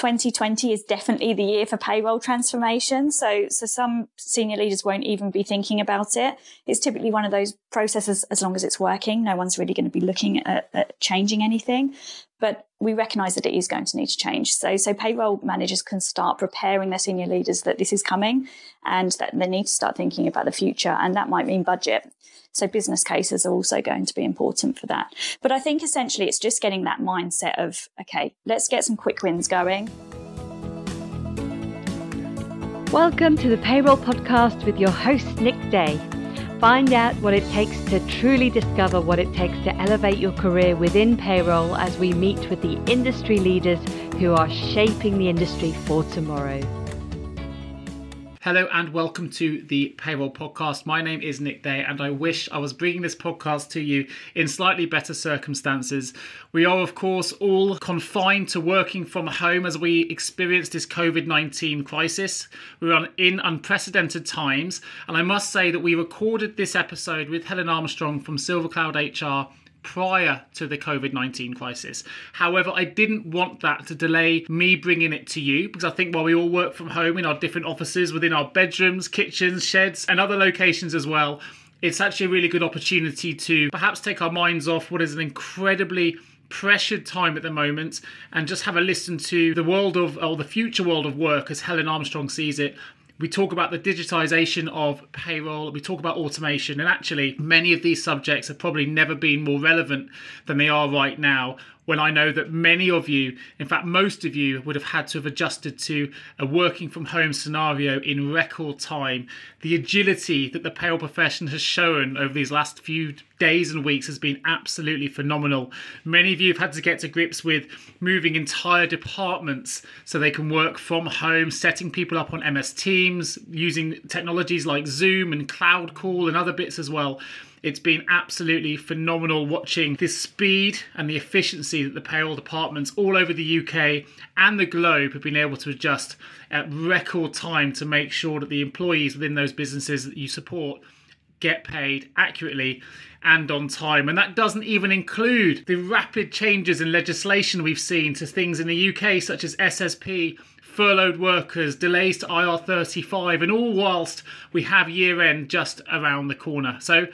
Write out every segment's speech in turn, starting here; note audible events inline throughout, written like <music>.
2020 is definitely the year for payroll transformation. So, so some senior leaders won't even be thinking about it. It's typically one of those processes, as long as it's working, no one's really going to be looking at, at changing anything. But we recognize that it is going to need to change. So, so payroll managers can start preparing their senior leaders that this is coming and that they need to start thinking about the future. And that might mean budget. So business cases are also going to be important for that. But I think essentially it's just getting that mindset of, okay, let's get some quick wins going. Welcome to the Payroll Podcast with your host, Nick Day. Find out what it takes to truly discover what it takes to elevate your career within payroll as we meet with the industry leaders who are shaping the industry for tomorrow. Hello and welcome to the Payroll Podcast. My name is Nick Day, and I wish I was bringing this podcast to you in slightly better circumstances. We are, of course, all confined to working from home as we experience this COVID 19 crisis. We're in unprecedented times, and I must say that we recorded this episode with Helen Armstrong from Silver Cloud HR prior to the COVID 19 crisis. However, I didn't want that to delay me bringing it to you because I think while we all work from home in our different offices, within our bedrooms, kitchens, sheds, and other locations as well, it's actually a really good opportunity to perhaps take our minds off what is an incredibly pressured time at the moment and just have a listen to the world of or the future world of work as Helen Armstrong sees it we talk about the digitization of payroll, we talk about automation, and actually, many of these subjects have probably never been more relevant than they are right now when I know that many of you, in fact, most of you, would have had to have adjusted to a working from home scenario in record time. The agility that the payroll profession has shown over these last few days and weeks has been absolutely phenomenal. Many of you have had to get to grips with moving entire departments so they can work from home, setting people up on MS Teams, using technologies like Zoom and Cloud Call and other bits as well. It's been absolutely phenomenal watching the speed and the efficiency that the payroll departments all over the UK and the globe have been able to adjust at record time to make sure that the employees within those businesses that you support get paid accurately and on time. And that doesn't even include the rapid changes in legislation we've seen to things in the UK, such as SSP, furloughed workers, delays to IR35, and all whilst we have year end just around the corner. So,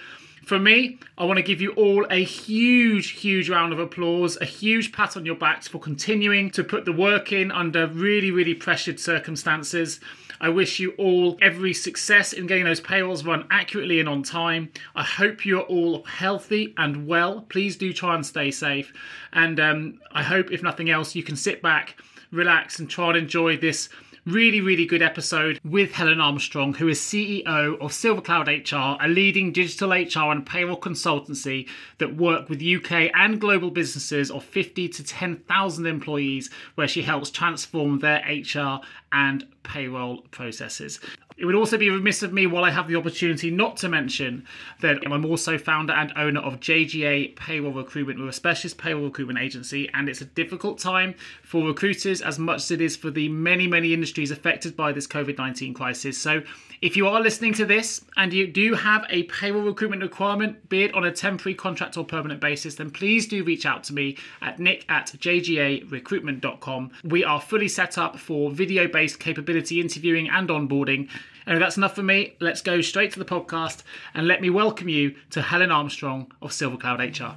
for me, I want to give you all a huge, huge round of applause, a huge pat on your backs for continuing to put the work in under really, really pressured circumstances. I wish you all every success in getting those payrolls run accurately and on time. I hope you're all healthy and well. Please do try and stay safe. And um, I hope, if nothing else, you can sit back, relax, and try and enjoy this Really, really good episode with Helen Armstrong, who is CEO of Silver Cloud HR, a leading digital HR and payroll consultancy that work with UK and global businesses of 50 to 10,000 employees, where she helps transform their HR and payroll processes. It would also be remiss of me while I have the opportunity not to mention that I'm also founder and owner of JGA Payroll Recruitment. We're a specialist payroll recruitment agency, and it's a difficult time for recruiters as much as it is for the many, many industries affected by this COVID 19 crisis. So if you are listening to this and you do have a payroll recruitment requirement, be it on a temporary contract or permanent basis, then please do reach out to me at nick at jgarecruitment.com. We are fully set up for video based capability interviewing and onboarding. And if that's enough for me, let's go straight to the podcast and let me welcome you to Helen Armstrong of Silver Cloud HR.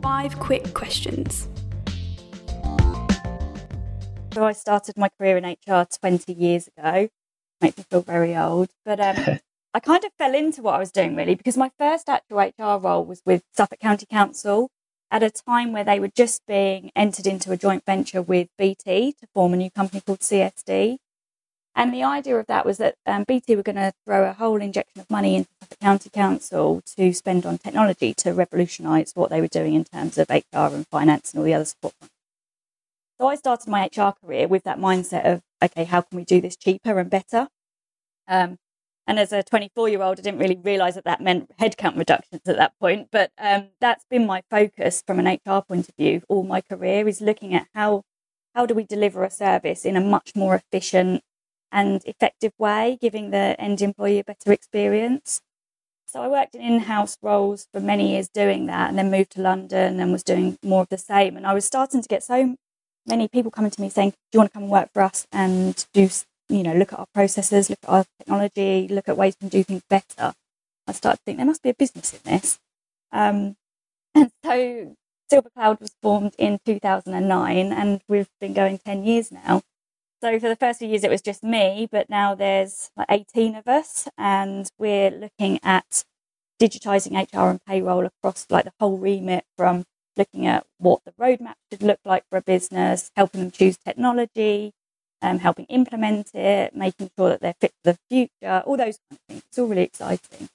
Five quick questions. So I started my career in HR 20 years ago makes me feel very old. But um, <laughs> I kind of fell into what I was doing really because my first actual HR role was with Suffolk County Council at a time where they were just being entered into a joint venture with BT to form a new company called CSD. And the idea of that was that um, BT were going to throw a whole injection of money into Suffolk County Council to spend on technology to revolutionise what they were doing in terms of HR and finance and all the other support. So I started my HR career with that mindset of, okay, how can we do this cheaper and better? Um, and as a 24 year old, I didn't really realize that that meant headcount reductions at that point. But um, that's been my focus from an HR point of view all my career is looking at how, how do we deliver a service in a much more efficient and effective way, giving the end employee a better experience. So I worked in in-house roles for many years doing that and then moved to London and was doing more of the same. And I was starting to get so many people coming to me saying, "Do you want to come and work for us and do you know look at our processes, look at our technology, look at ways we can do things better?" I started to think there must be a business in this. Um, <laughs> and so Silver Cloud was formed in 2009 and we've been going 10 years now. So for the first few years, it was just me, but now there's like 18 of us and we're looking at digitizing HR and payroll across like the whole remit from looking at what the roadmap should look like for a business, helping them choose technology, um, helping implement it, making sure that they're fit for the future, all those kind of things. It's all really exciting.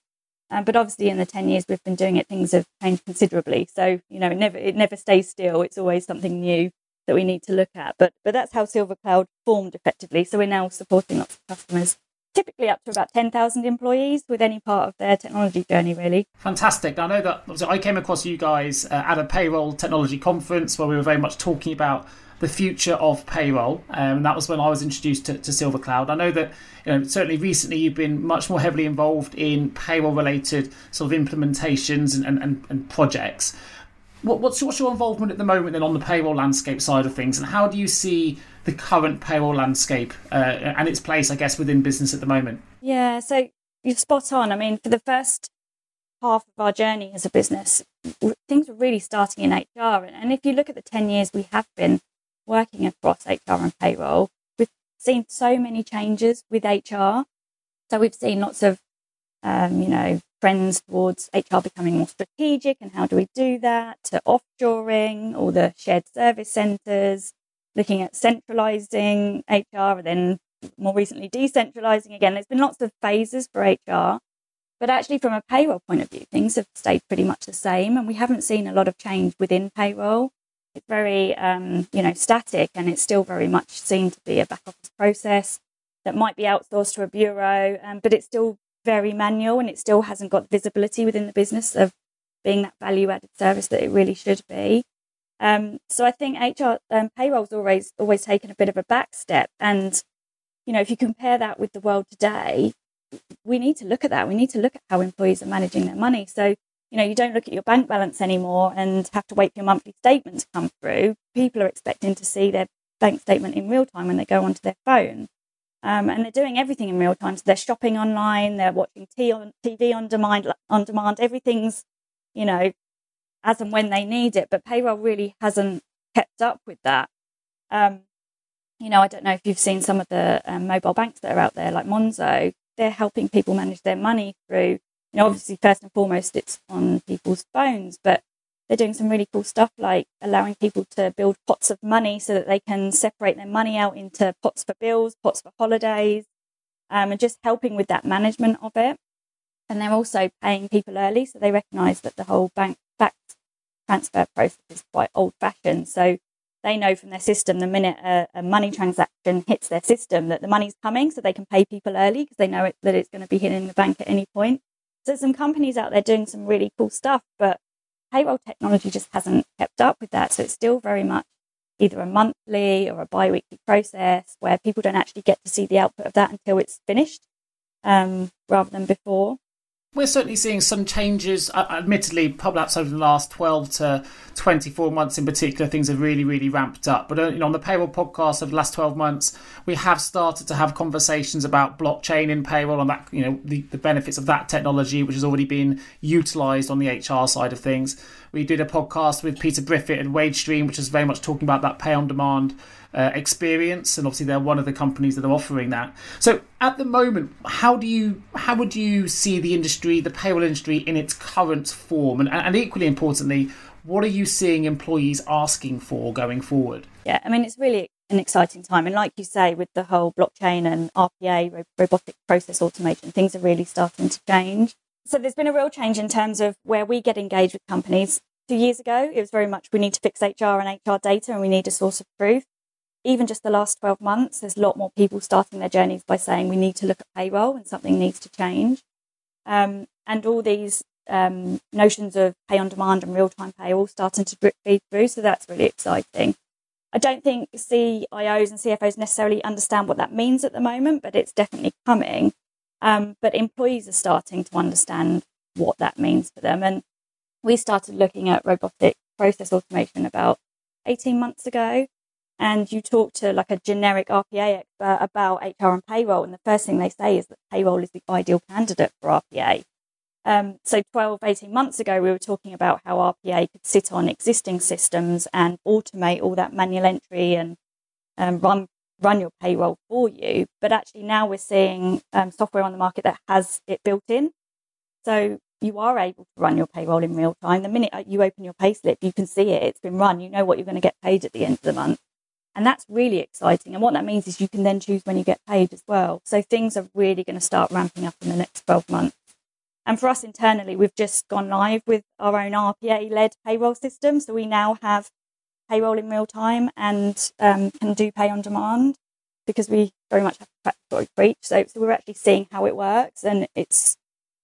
Um, but obviously, in the ten years we've been doing it, things have changed considerably. So you know, it never it never stays still. It's always something new that we need to look at. But but that's how Silver Cloud formed effectively. So we're now supporting lots of customers typically up to about 10,000 employees with any part of their technology journey, really. Fantastic. I know that I came across you guys uh, at a payroll technology conference where we were very much talking about the future of payroll. Um, that was when I was introduced to, to Silver Cloud. I know that you know, certainly recently you've been much more heavily involved in payroll related sort of implementations and, and, and projects. What, what's, what's your involvement at the moment then on the payroll landscape side of things, and how do you see the current payroll landscape uh, and its place, I guess, within business at the moment? Yeah, so you're spot on. I mean, for the first half of our journey as a business, things were really starting in HR. And if you look at the 10 years we have been working across HR and payroll, we've seen so many changes with HR. So we've seen lots of, um, you know, trends towards HR becoming more strategic and how do we do that, to offshoring, all the shared service centres, looking at centralising HR and then more recently decentralising again. There's been lots of phases for HR. But actually, from a payroll point of view, things have stayed pretty much the same, and we haven't seen a lot of change within payroll it's very um, you know static and it's still very much seen to be a back office process that might be outsourced to a bureau um, but it's still very manual and it still hasn't got visibility within the business of being that value added service that it really should be um, so i think hr um, payroll's always always taken a bit of a back step and you know if you compare that with the world today we need to look at that we need to look at how employees are managing their money so you know, you don't look at your bank balance anymore and have to wait for your monthly statement to come through. People are expecting to see their bank statement in real time when they go onto their phone. Um, and they're doing everything in real time. So they're shopping online, they're watching TV on demand, on demand. Everything's, you know, as and when they need it. But payroll really hasn't kept up with that. Um, you know, I don't know if you've seen some of the um, mobile banks that are out there, like Monzo. They're helping people manage their money through you know, obviously, first and foremost, it's on people's phones, but they're doing some really cool stuff like allowing people to build pots of money so that they can separate their money out into pots for bills, pots for holidays, um, and just helping with that management of it. And they're also paying people early, so they recognise that the whole bank back transfer process is quite old fashioned. So they know from their system the minute a, a, money transaction hits their system that the money's coming, so they can pay people early because they know it, that it's going to be hitting the bank at any point. So some companies out there doing some really cool stuff, but payroll technology just hasn't kept up with that. So it's still very much either a monthly or a bi-weekly process where people don't actually get to see the output of that until it's finished um, rather than before. We're certainly seeing some changes. Uh, admittedly, perhaps over the last 12 to 24 months in particular, things have really, really ramped up. But uh, you know, on the payroll podcast of the last 12 months, we have started to have conversations about blockchain in payroll and that, you know, the, the benefits of that technology, which has already been utilized on the HR side of things. We did a podcast with Peter Briffett and WageStream, which is very much talking about that pay on demand uh, experience, and obviously they're one of the companies that are offering that. So at the moment, how do you how would you see the industry, the payroll industry, in its current form, and, and equally importantly, what are you seeing employees asking for going forward? Yeah, I mean it's really an exciting time, and like you say, with the whole blockchain and RPA, robotic process automation, things are really starting to change. So there's been a real change in terms of where we get engaged with companies. Two years ago, it was very much we need to fix HR and HR data, and we need a source of truth even just the last 12 months, there's a lot more people starting their journeys by saying we need to look at payroll and something needs to change. Um, and all these um, notions of pay on demand and real time pay all starting to feed through. So that's really exciting. I don't think CIOs and CFOs necessarily understand what that means at the moment, but it's definitely coming. Um, but employees are starting to understand what that means for them. And we started looking at robotic process automation about 18 months ago. and you talk to like a generic RPA expert about HR and payroll, and the first thing they say is that payroll is the ideal candidate for RPA. Um, so 12, 18 months ago, we were talking about how RPA could sit on existing systems and automate all that manual entry and um, run run your payroll for you. But actually, now we're seeing um, software on the market that has it built in. So you are able to run your payroll in real time. The minute uh, you open your payslip, you can see it. It's been run. You know what you're going to get paid at the end of the month. And that's really exciting. And what that means is you can then choose when you get paid as well. So things are really going to start ramping up in the next 12 months. And for us internally, we've just gone live with our own RPA led payroll system. So we now have payroll in real time and um, can do pay on demand because we very much have we preach. So, so we're actually seeing how it works and it's,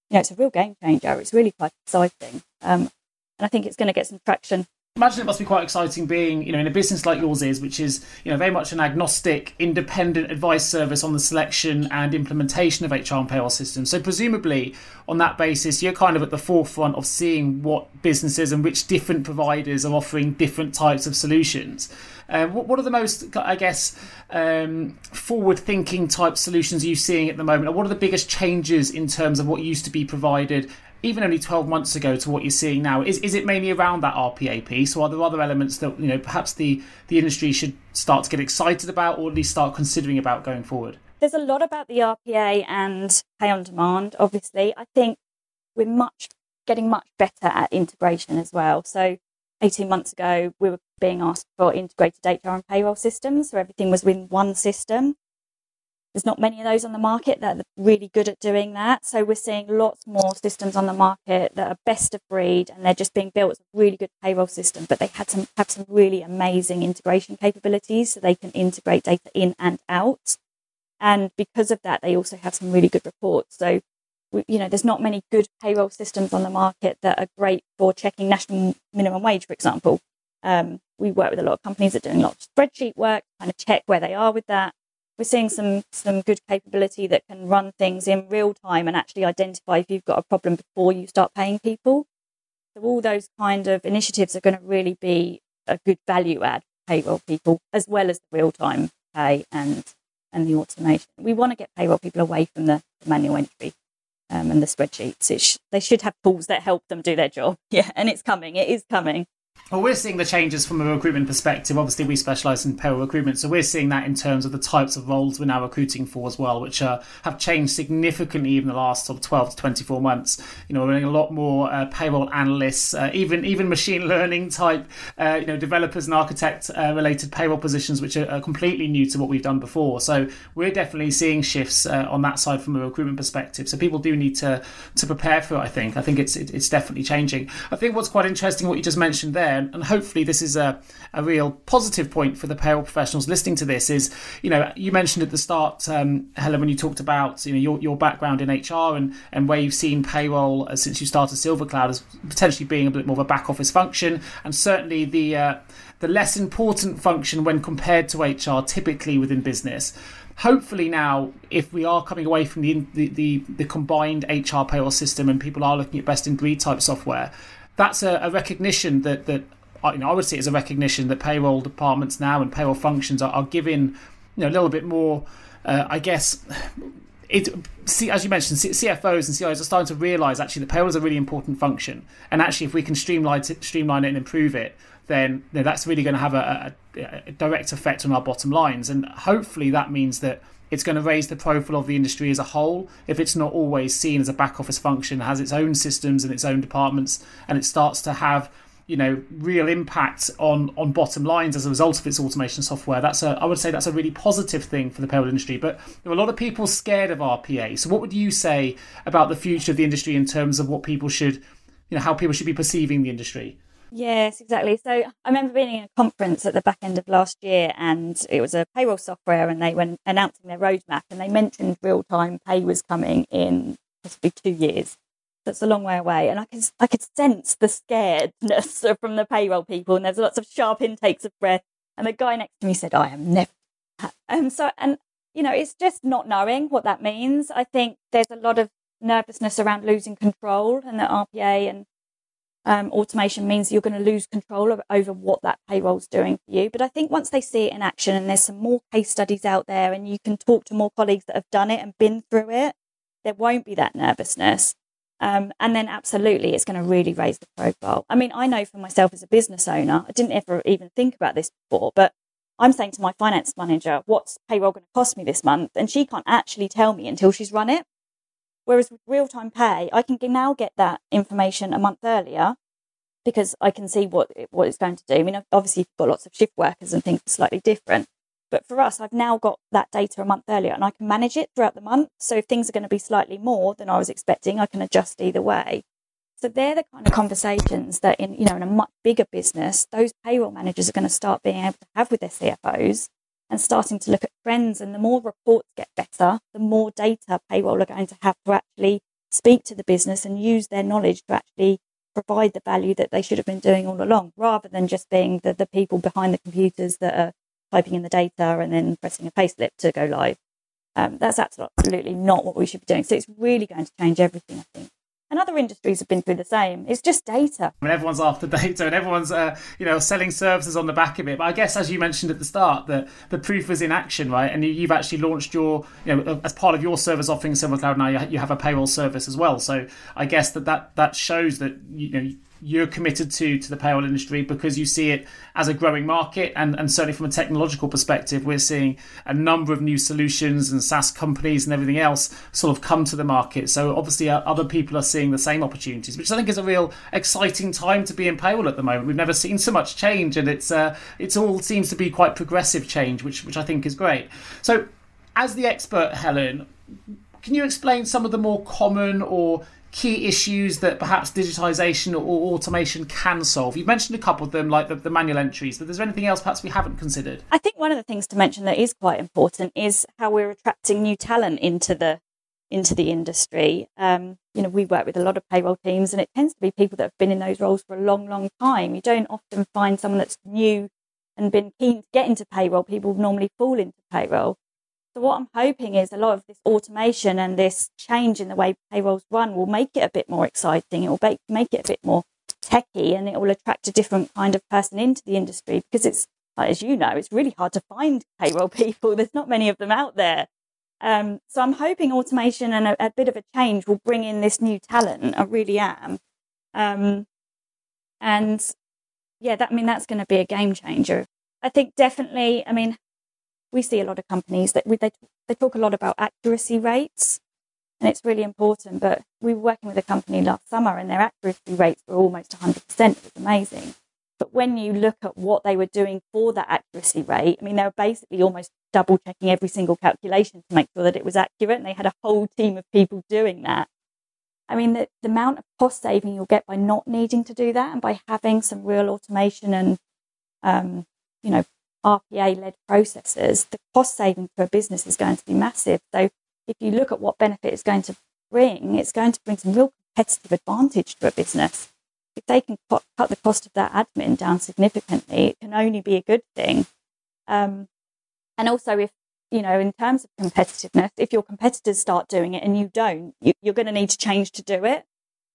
you know, it's a real game changer. It's really quite exciting. Um, and I think it's going to get some traction imagine it must be quite exciting being you know in a business like yours is which is you know very much an agnostic independent advice service on the selection and implementation of hr and payroll systems. So presumably on that basis you're kind of at the forefront of seeing what businesses and which different providers are offering different types of solutions. Uh, what, what, are the most i guess um, forward thinking type solutions are you seeing at the moment? Or what are the biggest changes in terms of what used to be provided even only 12 months ago to what you're seeing now? Is, is it mainly around that RPA piece, or are there other elements that you know perhaps the, the industry should start to get excited about, or at least start considering about going forward? There's a lot about the RPA and pay on demand. Obviously, I think we're much getting much better at integration as well. So 18 months ago, we were being asked for integrated HR and payroll systems, so everything was within one system. There's not many of those on the market that are really good at doing that. So we're seeing lots more systems on the market that are best of breed and they're just being built as a really good payroll system, but they had some have some really amazing integration capabilities so they can integrate data in and out. And because of that, they also have some really good reports. So you know, there's not many good payroll systems on the market that are great for checking national minimum wage, for example. Um, we work with a lot of companies that are doing lots of spreadsheet work, kind of check where they are with that we're seeing some some good capability that can run things in real time and actually identify if you've got a problem before you start paying people. So all those kind of initiatives are going to really be a good value add for payroll people, as well as the real time pay and and the automation. We want to get payroll people away from the, the manual entry um, and the spreadsheets. Sh- they should have tools that help them do their job. <laughs> Yeah, and it's coming. It is coming. Well, we're seeing the changes from a recruitment perspective. Obviously, we specialise in payroll recruitment, so we're seeing that in terms of the types of roles we're now recruiting for as well, which uh, have changed significantly even the last sort of 12 to 24 months. You know, we're getting a lot more uh, payroll analysts, uh, even even machine learning type, uh, you know, developers and architect uh, related payroll positions, which are, are, completely new to what we've done before. So we're definitely seeing shifts uh, on that side from a recruitment perspective. So people do need to to prepare for it. I think. I think it's it, it's definitely changing. I think what's quite interesting what you just mentioned there there, and hopefully this is a, a real positive point for the payroll professionals listening to this. Is you know you mentioned at the start, um, Helen, when you talked about you know your, your background in HR and and where you've seen payroll uh, since you started SilverCloud as potentially being a bit more of a back office function, and certainly the uh, the less important function when compared to HR typically within business hopefully now, if we are coming away from the, the, the, the, combined HR payroll system and people are looking at best in breed type software, that's a, a recognition that that you know I would see it as a recognition that payroll departments now and payroll functions are, are giving you know a little bit more. Uh, I guess it see as you mentioned CFOs and CIOs are starting to realise actually that payroll is a really important function, and actually if we can streamline streamline it and improve it, then you know, that's really going to have a, a, a direct effect on our bottom lines, and hopefully that means that it's going to raise the profile of the industry as a whole. If it's not always seen as a back office function, has its own systems and its own departments, and it starts to have you know real impact on on bottom lines as a result of its automation software. That's a i would say that's a really positive thing for the payroll industry. But there are a lot of people scared of rpa so what would you say about the future of the industry in terms of what people should you know how people should be perceiving the industry Yes, exactly. So I remember being in a conference at the back end of last year, and it was a payroll software, and they were announcing their roadmap, and they mentioned real time pay was coming in possibly two years. That's a long way away, and I could I could sense the scaredness <laughs> from the payroll people, and there's lots of sharp intakes of breath. And the guy next to me said, "I am never." <laughs> And um, so, and you know, it's just not knowing what that means. I think there's a lot of nervousness around losing control, and the RPA and um, automation means you're going to lose control of, over what that payroll's doing for you. But I think once they see it in action and there's some more case studies out there and you can talk to more colleagues that have done it and been through it, there won't be that nervousness. Um, and then absolutely, it's going to really raise the profile. I mean, I know for myself as a business owner, I didn't ever even think about this before, but I'm saying to my finance manager, what's payroll going to cost me this month? And she can't actually tell me until she's run it. Whereas with real time pay, I can now get that information a month earlier because I can see what, what it's going to do. I mean, obviously, you've got lots of shift workers and things slightly different. But for us, I've now got that data a month earlier and I can manage it throughout the month. So if things are going to be slightly more than I was expecting, I can adjust either way. So they're the kind of conversations that in, you know, in a much bigger business, those payroll managers are going to start being able to have with their CFOs and starting to look at trends. And the more reports get better, the more data payroll are going to have to actually speak to the business and use their knowledge to actually provide the value that they should have been doing all along, rather than just being the, the people behind the computers that are typing in the data and then pressing a payslip to go live. Um, that's absolutely not what we should be doing. So it's really going to change everything, I think. And other industries have been through the same. It's just data. I mean, everyone's after <laughs> data, and everyone's, uh, you know, selling services on the back of it. But I guess, as you mentioned at the start, that the proof was in action, right? And you've actually launched your, you know, as part of your service offering, Silver Cloud now, you have a payroll service as well. So I guess that that, that shows that you know you're committed to to the payroll industry because you see it as a growing market. And, and certainly from a technological perspective we're seeing a number of new solutions and SaaS companies and everything else sort of come to the market. So obviously uh, other people are seeing the same opportunities which I think is a real exciting time to be in payroll at the moment. We've never seen so much change and it's uh, it's all seems to be quite progressive change which which I think is great. So as the expert Helen can you explain some of the more common or key issues that perhaps digitization or automation can solve? You've mentioned a couple of them, like the, the, manual entries, but is there anything else perhaps we haven't considered? I think one of the things to mention that is quite important is how we're attracting new talent into the into the industry. Um, you know, we work with a lot of payroll teams, and it tends to be people that have been in those roles for a long, long time. You don't often find someone that's new and been keen to get into payroll. People normally fall into payroll. So what I'm hoping is a lot of this automation and this change in the way payrolls run will make it a bit more exciting. It will make, make it a bit more techy and it will attract a different kind of person into the industry because it's, as you know, it's really hard to find payroll <laughs> people. There's not many of them out there. Um, so I'm hoping automation and a, a, bit of a change will bring in this new talent. I really am. Um, and yeah, that, I mean, that's going to be a game changer. I think definitely, I mean, we see a lot of companies that we, they, they talk a lot about accuracy rates and it's really important. But we were working with a company last summer and their accuracy rates were almost 100%. It was amazing. But when you look at what they were doing for that accuracy rate, I mean, they were basically almost double checking every single calculation to make sure that it was accurate. And they had a whole team of people doing that. I mean, the, the amount of cost saving you'll get by not needing to do that and by having some real automation and, um, you know, RPA led processes, the cost saving for a business is going to be massive. So if you look at what benefit it's going to bring, it's going to bring some real competitive advantage to a business. If they can cut, the cost of that admin down significantly, it can only be a good thing. Um, and also, if you know, in terms of competitiveness, if your competitors start doing it and you don't, you, are going to need to change to do it.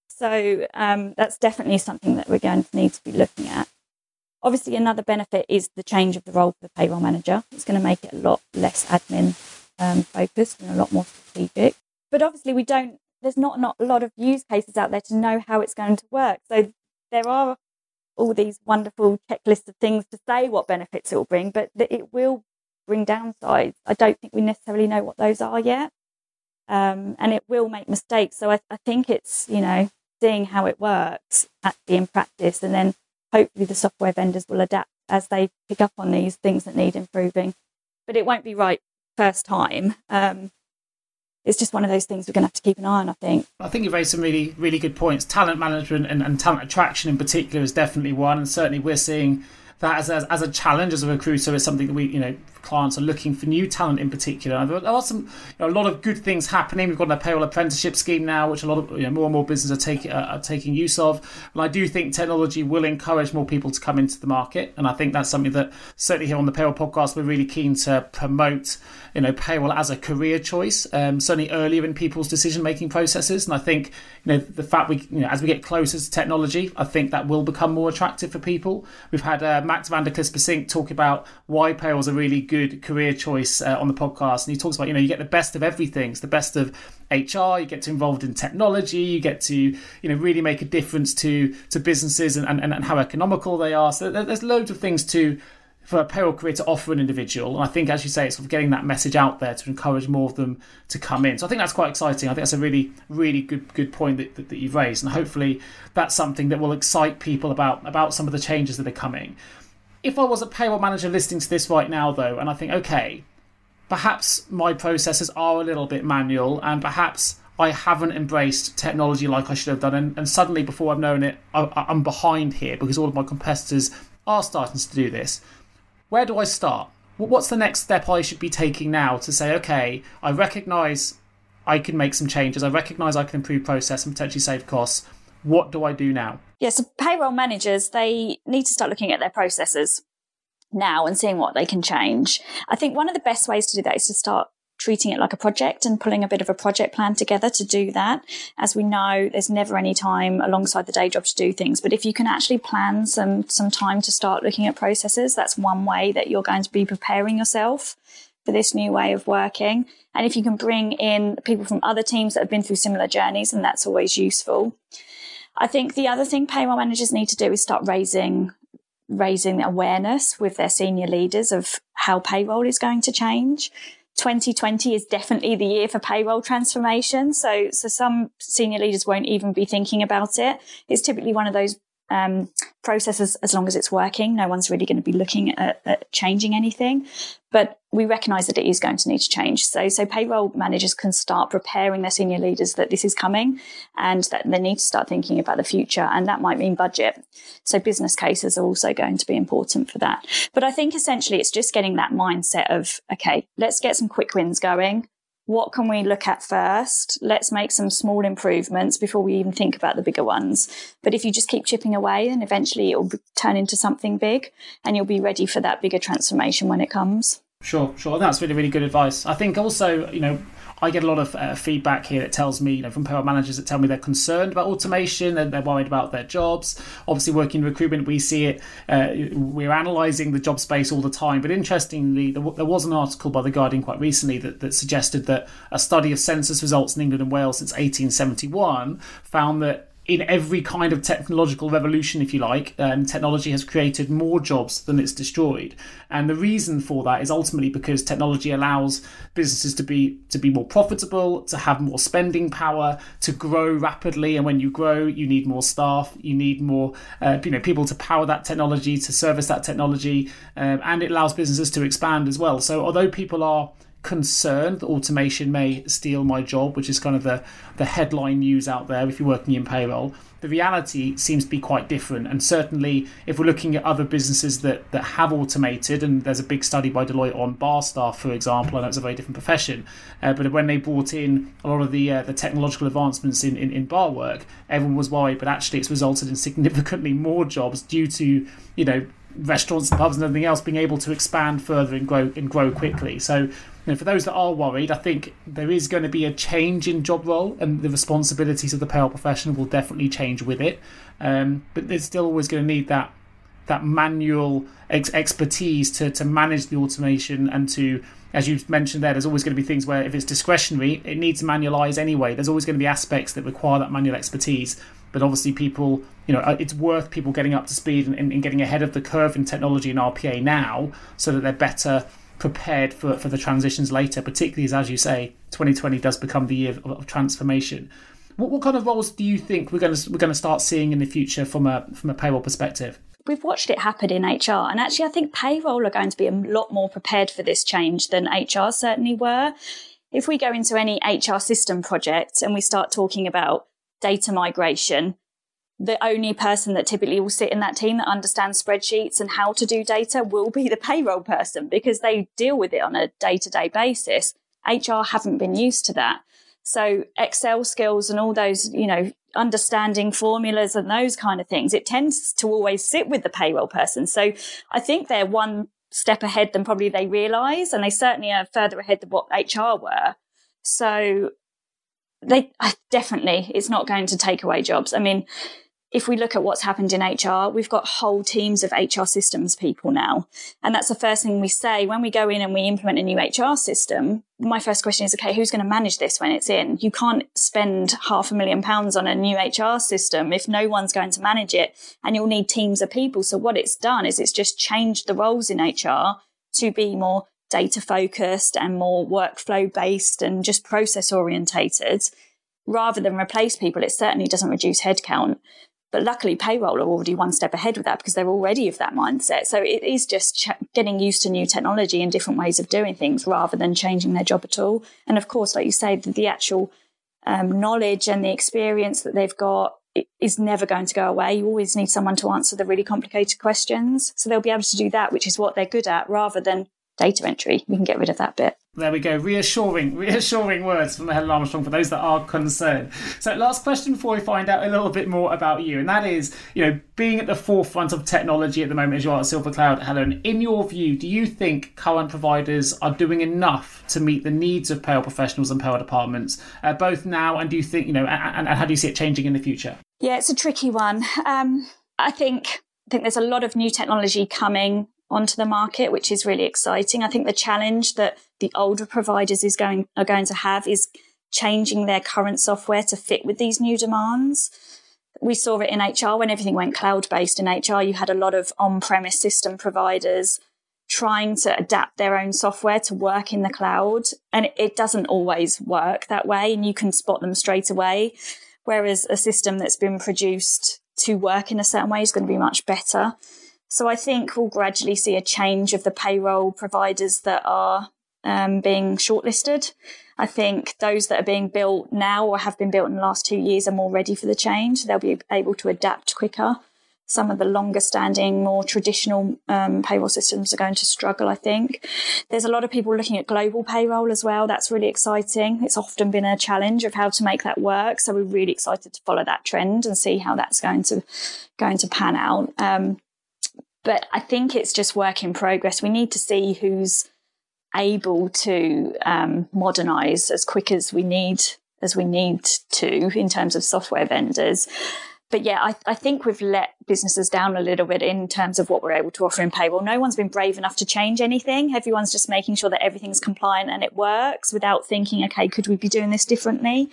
So um, that's definitely something that we're going to need to be looking at. Obviously, another benefit is the change of the role for the payroll manager. It's going to make it a lot less admin um, focused and a lot more strategic. But obviously, we don't. There's not not a lot of use cases out there to know how it's going to work. So there are all these wonderful checklists of things to say what benefits it will bring, but it will bring downsides. I don't think we necessarily know what those are yet. Um, and it will make mistakes. So I, I, think it's, you know, seeing how it works actually in practice and then hopefully the software vendors will adapt as they pick up on these things that need improving. But it won't be right first time. Um, it's just one of those things we're going to have to keep an eye on, I think. I think you've raised some really, really good points. Talent management and, and talent attraction in particular is definitely one. And certainly we're seeing that as, as, as, a challenge as a recruiter is something that we, you know, clients are looking for new talent in particular. There are some, you know, a lot of good things happening. We've got a payroll apprenticeship scheme now, which a lot of you know, more and more businesses are taking uh, are taking use of. And I do think technology will encourage more people to come into the market, and I think that's something that certainly here on the payroll podcast we're really keen to promote. You know, payroll as a career choice, um, certainly earlier in people's decision making processes. And I think you know the fact we, you know, as we get closer to technology, I think that will become more attractive for people. We've had uh, Max van der Clispersink talk about why payroll is a really good career choice uh, on the podcast, and he talks about you know you get the best of everything. It's the best of HR. You get to involved in technology. You get to you know really make a difference to to businesses and, and, and how economical they are. So there's loads of things to for a payroll career to offer an individual. And I think, as you say, it's sort of getting that message out there to encourage more of them to come in. So I think that's quite exciting. I think that's a really, really good good point that, that, that you've raised, and hopefully that's something that will excite people about about some of the changes that are coming. If I was a payroll manager listening to this right now, though, and I think, okay, perhaps my processes are a little bit manual, and perhaps I haven't embraced technology like I should have done, and, and suddenly before I've known it, I, I'm behind here because all of my competitors are starting to do this where do I start? What's the next step I should be taking now to say, okay, I recognize I can make some changes, I recognize I can improve process and potentially save costs. What do I do now? Yeah, so payroll managers, they need to start looking at their processes now and seeing what they can change. I think one of the best ways to do that is to start treating it like a project and pulling a bit of a project plan together to do that. As we know, there's never any time alongside the day job to do things. But if you can actually plan some, some time to start looking at processes, that's one way that you're going to be preparing yourself for this new way of working. And if you can bring in people from other teams that have been through similar journeys, and that's always useful. I think the other thing payroll managers need to do is start raising raising awareness with their senior leaders of how payroll is going to change. 2020 is definitely the year for payroll transformation. So, so some senior leaders won't even be thinking about it. It's typically one of those um, processes as long as it's working. No one's really going to be looking at, at, changing anything, but we recognise that it is going to need to change. So, so payroll managers can start preparing their senior leaders that this is coming, and that they need to start thinking about the future, and that might mean budget. So, business cases are also going to be important for that. But I think essentially it's just getting that mindset of okay, let's get some quick wins going what can we look at first? Let's make some small improvements before we even think about the bigger ones. But if you just keep chipping away, then eventually it will turn into something big and you'll be ready for that bigger transformation when it comes. Sure, sure. That's really, really good advice. I think also, you know, I get a lot of uh, feedback here that tells me, you know, from payroll managers that tell me they're concerned about automation and they're worried about their jobs. Obviously, working in recruitment, we see it. Uh, we're analysing the job space all the time. But interestingly, there, there, was an article by the Guardian quite recently that, that suggested that a study of census results in England and Wales since 1871 found that in every kind of technological revolution, if you like, um, technology has created more jobs than it's destroyed. And the reason for that is ultimately because technology allows businesses to be to be more profitable, to have more spending power, to grow rapidly. And when you grow, you need more staff, you need more uh, you know people to power that technology, to service that technology, um, and it allows businesses to expand as well. So although people are concerned that automation may steal my job, which is kind of the, the headline news out there if you're working in payroll. The reality seems to be quite different. And certainly, if we're looking at other businesses that, that have automated, and there's a big study by Deloitte on bar staff, for example, I know it's a very different profession, uh, but when they brought in a lot of the uh, the technological advancements in, in, in bar work, everyone was worried, but actually it's resulted in significantly more jobs due to, you know, restaurants and pubs and everything else being able to expand further and grow and grow quickly. So know, for those that are worried, I think there is going to be a change in job role, and the responsibilities of the payroll professional will definitely change with it. Um, but there's still always going to need that that manual ex- expertise to to manage the automation and to as you mentioned there, there's always going to be things where if it's discretionary, it needs to manualize anyway. There's always going to be aspects that require that manual expertise. But obviously, people, you know, uh, it's worth people getting up to speed and, and getting ahead of the curve in technology and RPA now so that they're better prepared for, for the transitions later, particularly as, as you say, 2020 does become the year of, of transformation. What, what kind of roles do you think we're going to we're going to start seeing in the future from a from a payroll perspective? We've watched it happen in HR, and actually, I think payroll are going to be a lot more prepared for this change than HR certainly were. If we go into any HR system project and we start talking about data migration, the only person that typically will sit in that team that understands spreadsheets and how to do data will be the payroll person because they deal with it on a day to day basis. HR haven't been used to that. So Excel skills and all those, you know, understanding formulas and those kind of things, it tends to always sit with the payroll person. So I think they're one step ahead than probably they realize. And they certainly are further ahead than what HR were. So they definitely, it's not going to take away jobs. I mean, if we look at what's happened in HR, we've got whole teams of HR systems people now. And that's the first thing we say when we go in and we implement a new HR system. My first question is, okay, who's going to manage this when it's in? You can't spend half a million pounds on a new HR system if no one's going to manage it and you'll need teams of people. So what it's done is it's just changed the roles in HR to be more data focused and more workflow based and just process orientated rather than replace people. It certainly doesn't reduce headcount. But luckily, payroll are already one step ahead with that because they're already of that mindset. So it is just ch- getting used to new technology and different ways of doing things rather than changing their job at all. And of course, like you say, the, the actual um, knowledge and the experience that they've got is never going to go away. You always need someone to answer the really complicated questions. So they'll be able to do that, which is what they're good at, rather than data entry. We can get rid of that bit. There we go. Reassuring, <laughs> reassuring words from Helen Armstrong for those that are concerned. So, last question before we find out a little bit more about you, and that is, you know, being at the forefront of technology at the moment as you are at Silver Cloud, Helen. In your view, do you think current providers are doing enough to meet the needs of payroll professionals and payroll departments, uh, both now and do you think, you know, and, and, how do you see it changing in the future? Yeah, it's a tricky one. Um, I think I think there's a lot of new technology coming onto the market, which is really exciting. I think the challenge that the older providers is going are going to have is changing their current software to fit with these new demands. We saw it in HR when everything went cloud based in HR. You had a lot of on premise system providers trying to adapt their own software to work in the cloud. And it doesn't always work that way. And you can spot them straight away. Whereas a system that's been produced to work in a certain way is going to be much better. So I think we'll gradually see a change of the payroll providers that are um, being shortlisted. I think those that are being built now or have been built in the last two years are more ready for the change. They'll be able to adapt quicker. Some of the longer standing, more traditional um, payroll systems are going to struggle, I think. There's a lot of people looking at global payroll as well. That's really exciting. It's often been a challenge of how to make that work. So we're really excited to follow that trend and see how that's going to, going to pan out. Um, but I think it's just work in progress. We need to see who's able to um, modernize as quick as we need as we need to in terms of software vendors. But yeah, I, I, think we've let businesses down a little bit in terms of what we're able to offer in payroll. No one's been brave enough to change anything. Everyone's just making sure that everything's compliant and it works without thinking, okay, could we be doing this differently?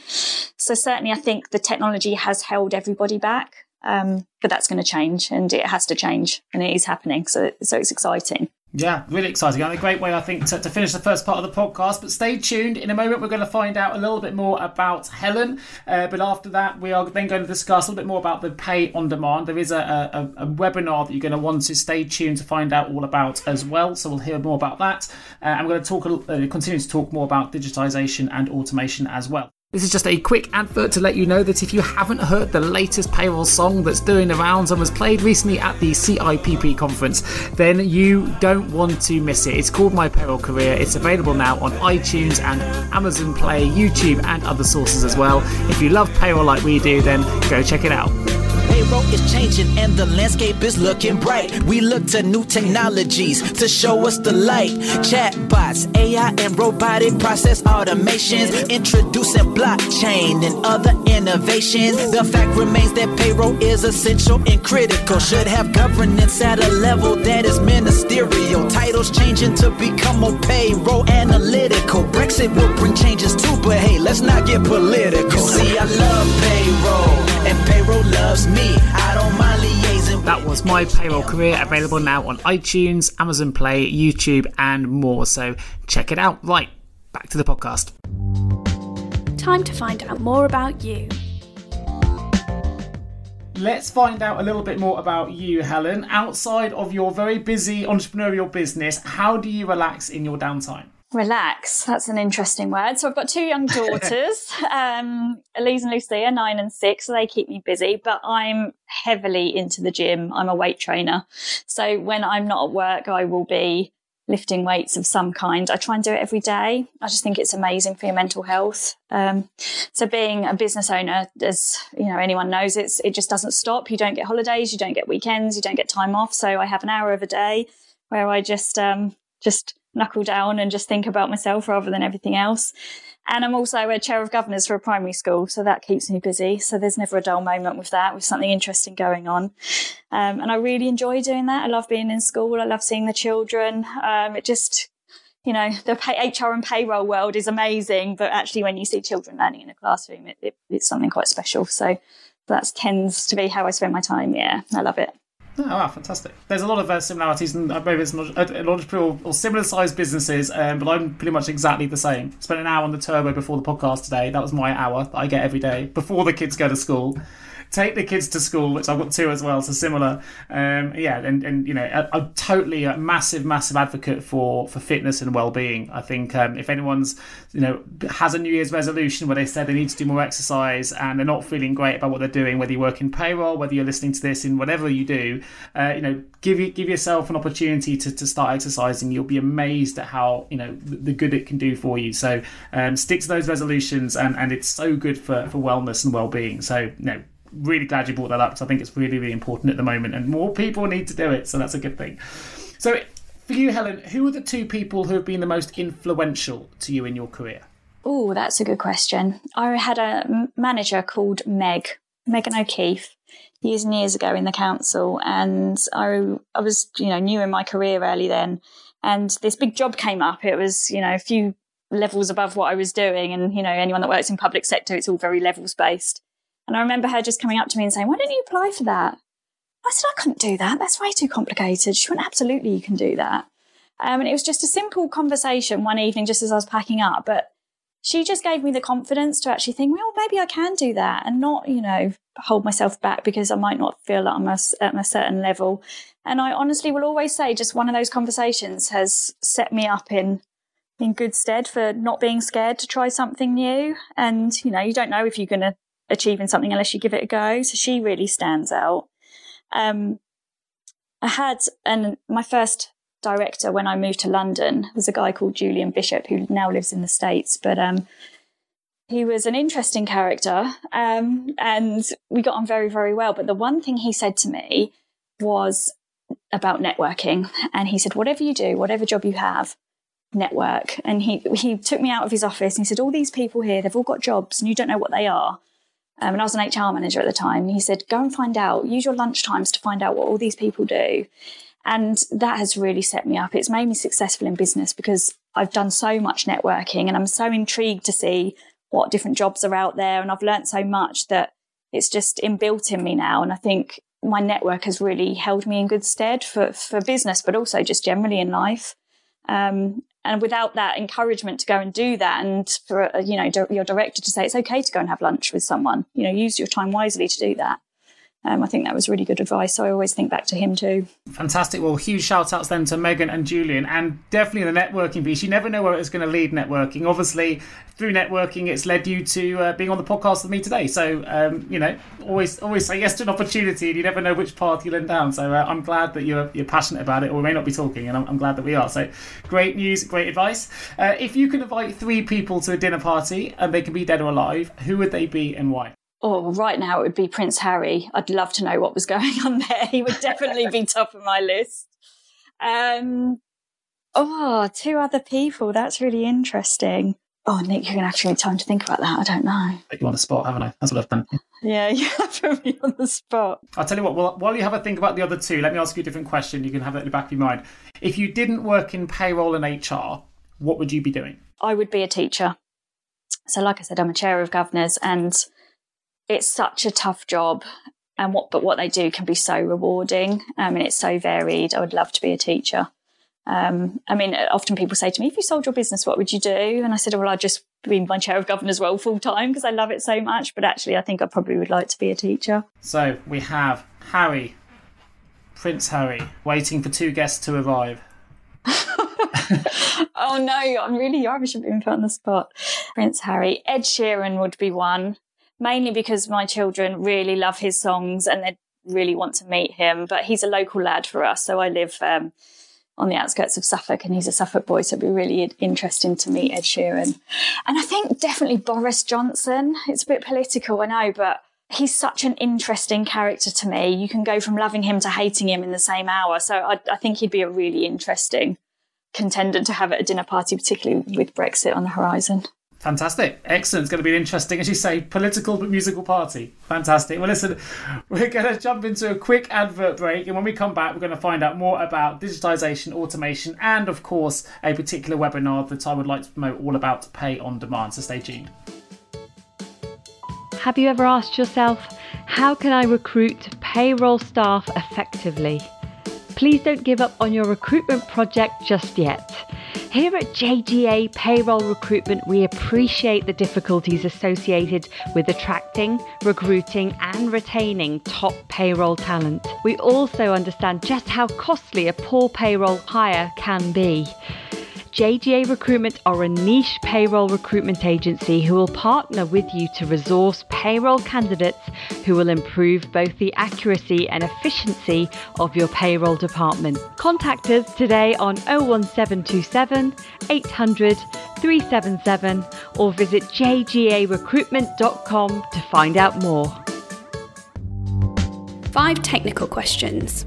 So certainly I think the technology has held everybody back. Um, but that's going to change and it has to change and it is happening. So, so it's exciting. Yeah, really exciting. And a great way, I think, to, to, finish the first part of the podcast. But stay tuned. In a moment, we're going to find out a little bit more about Helen. Uh, but after that, we are then going to discuss a little bit more about the pay on demand. There is a, a, a webinar that you're going to want to stay tuned to find out all about as well. So we'll hear more about that. Uh, I'm going to talk, uh, continue to talk more about digitization and automation as well. This is just a quick advert to let you know that if you haven't heard the latest payroll song that's doing the rounds and was played recently at the CIPP conference, then you don't want to miss it. It's called My Payroll Career. It's available now on iTunes and Amazon Play, YouTube, and other sources as well. If you love payroll like we do, then go check it out payroll is changing and the landscape is looking bright. We look to new technologies to show us the light. Chatbots, AI, and robotic process automations, introducing blockchain and other innovations. The fact remains that payroll is essential and critical. Should have governance at a level that is ministerial. Titles changing to become more payroll analytical. Brexit will bring changes too, but hey, let's not get political. See, I love payroll, and payroll loves me. That was my payroll career, available now on iTunes, Amazon Play, YouTube, and more. So check it out. Right, back to the podcast. Time to find out more about you. Let's find out a little bit more about you, Helen. Outside of your very busy entrepreneurial business, how do you relax in your downtime? Relax. That's an interesting word. So I've got two young <laughs> daughters, um, Elise and Lucia, nine and six. So they keep me busy, but I'm heavily into the gym. I'm a weight trainer. So when I'm not at work, I will be lifting weights of some kind. I try and do it every day. I just think it's amazing for your mental health. Um, so being a business owner, as you know, anyone knows, it's it just doesn't stop. You don't get holidays, you don't get weekends, you don't get time off. So I have an hour of a day where I just um, just knuckle down and just think about myself rather than everything else. And I'm also a chair of governors for a primary school, so that keeps me busy. So there's never a dull moment with that, with something interesting going on. Um, and I really enjoy doing that. I love being in school. I love seeing the children. Um, it just, you know, the pay, HR and payroll world is amazing, but actually, when you see children learning in a classroom, it, it, it's something quite special. So that tends to be how I spend my time. Yeah, I love it. Oh, wow, fantastic. There's a lot of uh, similarities, and uh, maybe it's not a, a lot of or similar sized businesses, um, but I'm pretty much exactly the same. Spent an hour on the turbo before the podcast today. That was my hour that I get every day before the kids go to school take the kids to school, which I've got two as well, so similar. Um, yeah, and, and you know, I, am totally a massive, massive advocate for for fitness and well being. I think um, if anyone's you know has a New Year's resolution where they said they need to do more exercise and they're not feeling great about what they're doing, whether you work in payroll, whether you're listening to this in whatever you do, uh, you know, give you give yourself an opportunity to, to start exercising. You'll be amazed at how you know the, good it can do for you. So um, stick to those resolutions, and and it's so good for for wellness and well being. So you know really glad you brought that up because I think it's really, really important at the moment, and more people need to do it. So that's a good thing. So, for you, Helen, who are the two people who have been the most influential to you in your career? Oh, that's a good question. I had a manager called Meg, Megan O'Keefe, years and years ago in the council, and I, I was, you know, new in my career early then, and this big job came up. It was, you know, a few levels above what I was doing, and you know, anyone that works in public sector, it's all very levels based. And I remember her just coming up to me and saying, Why don't you apply for that? I said, I couldn't do that. That's way too complicated. She went, Absolutely, you can do that. Um, and it was just a simple conversation one evening, just as I was packing up. But she just gave me the confidence to actually think, well, maybe I can do that and not, you know, hold myself back because I might not feel that I'm at a certain level. And I honestly will always say, just one of those conversations has set me up in in good stead for not being scared to try something new. And you know, you don't know if you're going to achieving something unless you give it a go. So she really stands out. Um, I had, and my first director when I moved to London was a guy called Julian Bishop who now lives in the States, but, um, he was an interesting character, um, and we got on very, very well. But the one thing he said to me was about networking. And he said, whatever you do, whatever job you have, network. And he, he took me out of his office and he said, all these people here, they've all got jobs and you don't know what they are. Um, and I was an HR manager at the time. And he said, go and find out, use your lunch times to find out what all these people do. And that has really set me up. It's made me successful in business because I've done so much networking and I'm so intrigued to see what different jobs are out there. And I've learned so much that it's just inbuilt in me now. And I think my network has really held me in good stead for, for business, but also just generally in life. Um, and without that encouragement to go and do that and for uh, you know your director to say it's okay to go and have lunch with someone. You know use your time wisely to do that um, I think that was really good advice. So I always think back to him too. Fantastic. Well, huge shout outs then to Megan and Julian, and definitely the networking piece. You never know where it's going to lead networking. Obviously, through networking, it's led you to uh, being on the podcast with me today. So, um, you know, always always say yes to an opportunity, and you never know which path you'll end down. So uh, I'm glad that you're, you're passionate about it, or we may not be talking, and I'm, I'm glad that we are. So great news, great advice. Uh, if you could invite three people to a dinner party, and they can be dead or alive, who would they be and why? Oh, right now it would be Prince Harry. I'd love to know what was going <laughs> on there. He would definitely be top of my list. Um, oh, two other people. That's really interesting. Oh, Nick, you're going to have to give me time to think about that. I don't know. Put you on the spot, haven't I? That's what I've done. Yeah, <laughs> you have put me on the spot. I'll tell you what, well, while you have a think about the other two, let me ask you a different question. You can have it in the back of your mind. If you didn't work in payroll and HR, what would you be doing? I would be a teacher. So, like I said, I'm a chair of governors and it's such a tough job and what but what they do can be so rewarding. I mean, it's so varied. I would love to be a teacher. Um, i mean often people say to me if you sold your business what would you do? And i said well i'd just be my chair of governors well full time because i love it so much. But actually i think i probably would like to be a teacher. So we have harry prince harry waiting for two guests to arrive. <laughs> Oh no, I'm really I should be put on the spot. Prince Harry, Ed Sheeran would be one, mainly because my children really love his songs and they really want to meet him. But he's a local lad for us, so I live um, on the outskirts of Suffolk, and he's a Suffolk boy, so it'd be really interesting to meet Ed Sheeran. And I think definitely Boris Johnson. It's a bit political, I know, but he's such an interesting character to me. You can go from loving him to hating him in the same hour. So I, I think he'd be a really interesting contender to have at a dinner party, particularly with Brexit on the horizon. Fantastic. Excellent. It's going to be an interesting, as you say, political but musical party. Fantastic. Well, listen, <laughs> we're going to jump into a quick advert break. And when we come back, we're going to find out more about digitization, automation, and of course, a particular webinar that I would like to promote all about pay on demand. So stay tuned. Have you ever asked yourself, how can I recruit payroll staff effectively? Please don't give up on your recruitment project just yet. Here at JGA Payroll Recruitment, we appreciate the difficulties associated with attracting, recruiting, and retaining top payroll talent. We also understand just how costly a poor payroll hire can be. JGA Recruitment are a niche payroll recruitment agency who will partner with you to resource payroll candidates who will improve both the accuracy and efficiency of your payroll department. Contact us today on 01727 800 377 or visit jgarecruitment.com to find out more. Five technical questions.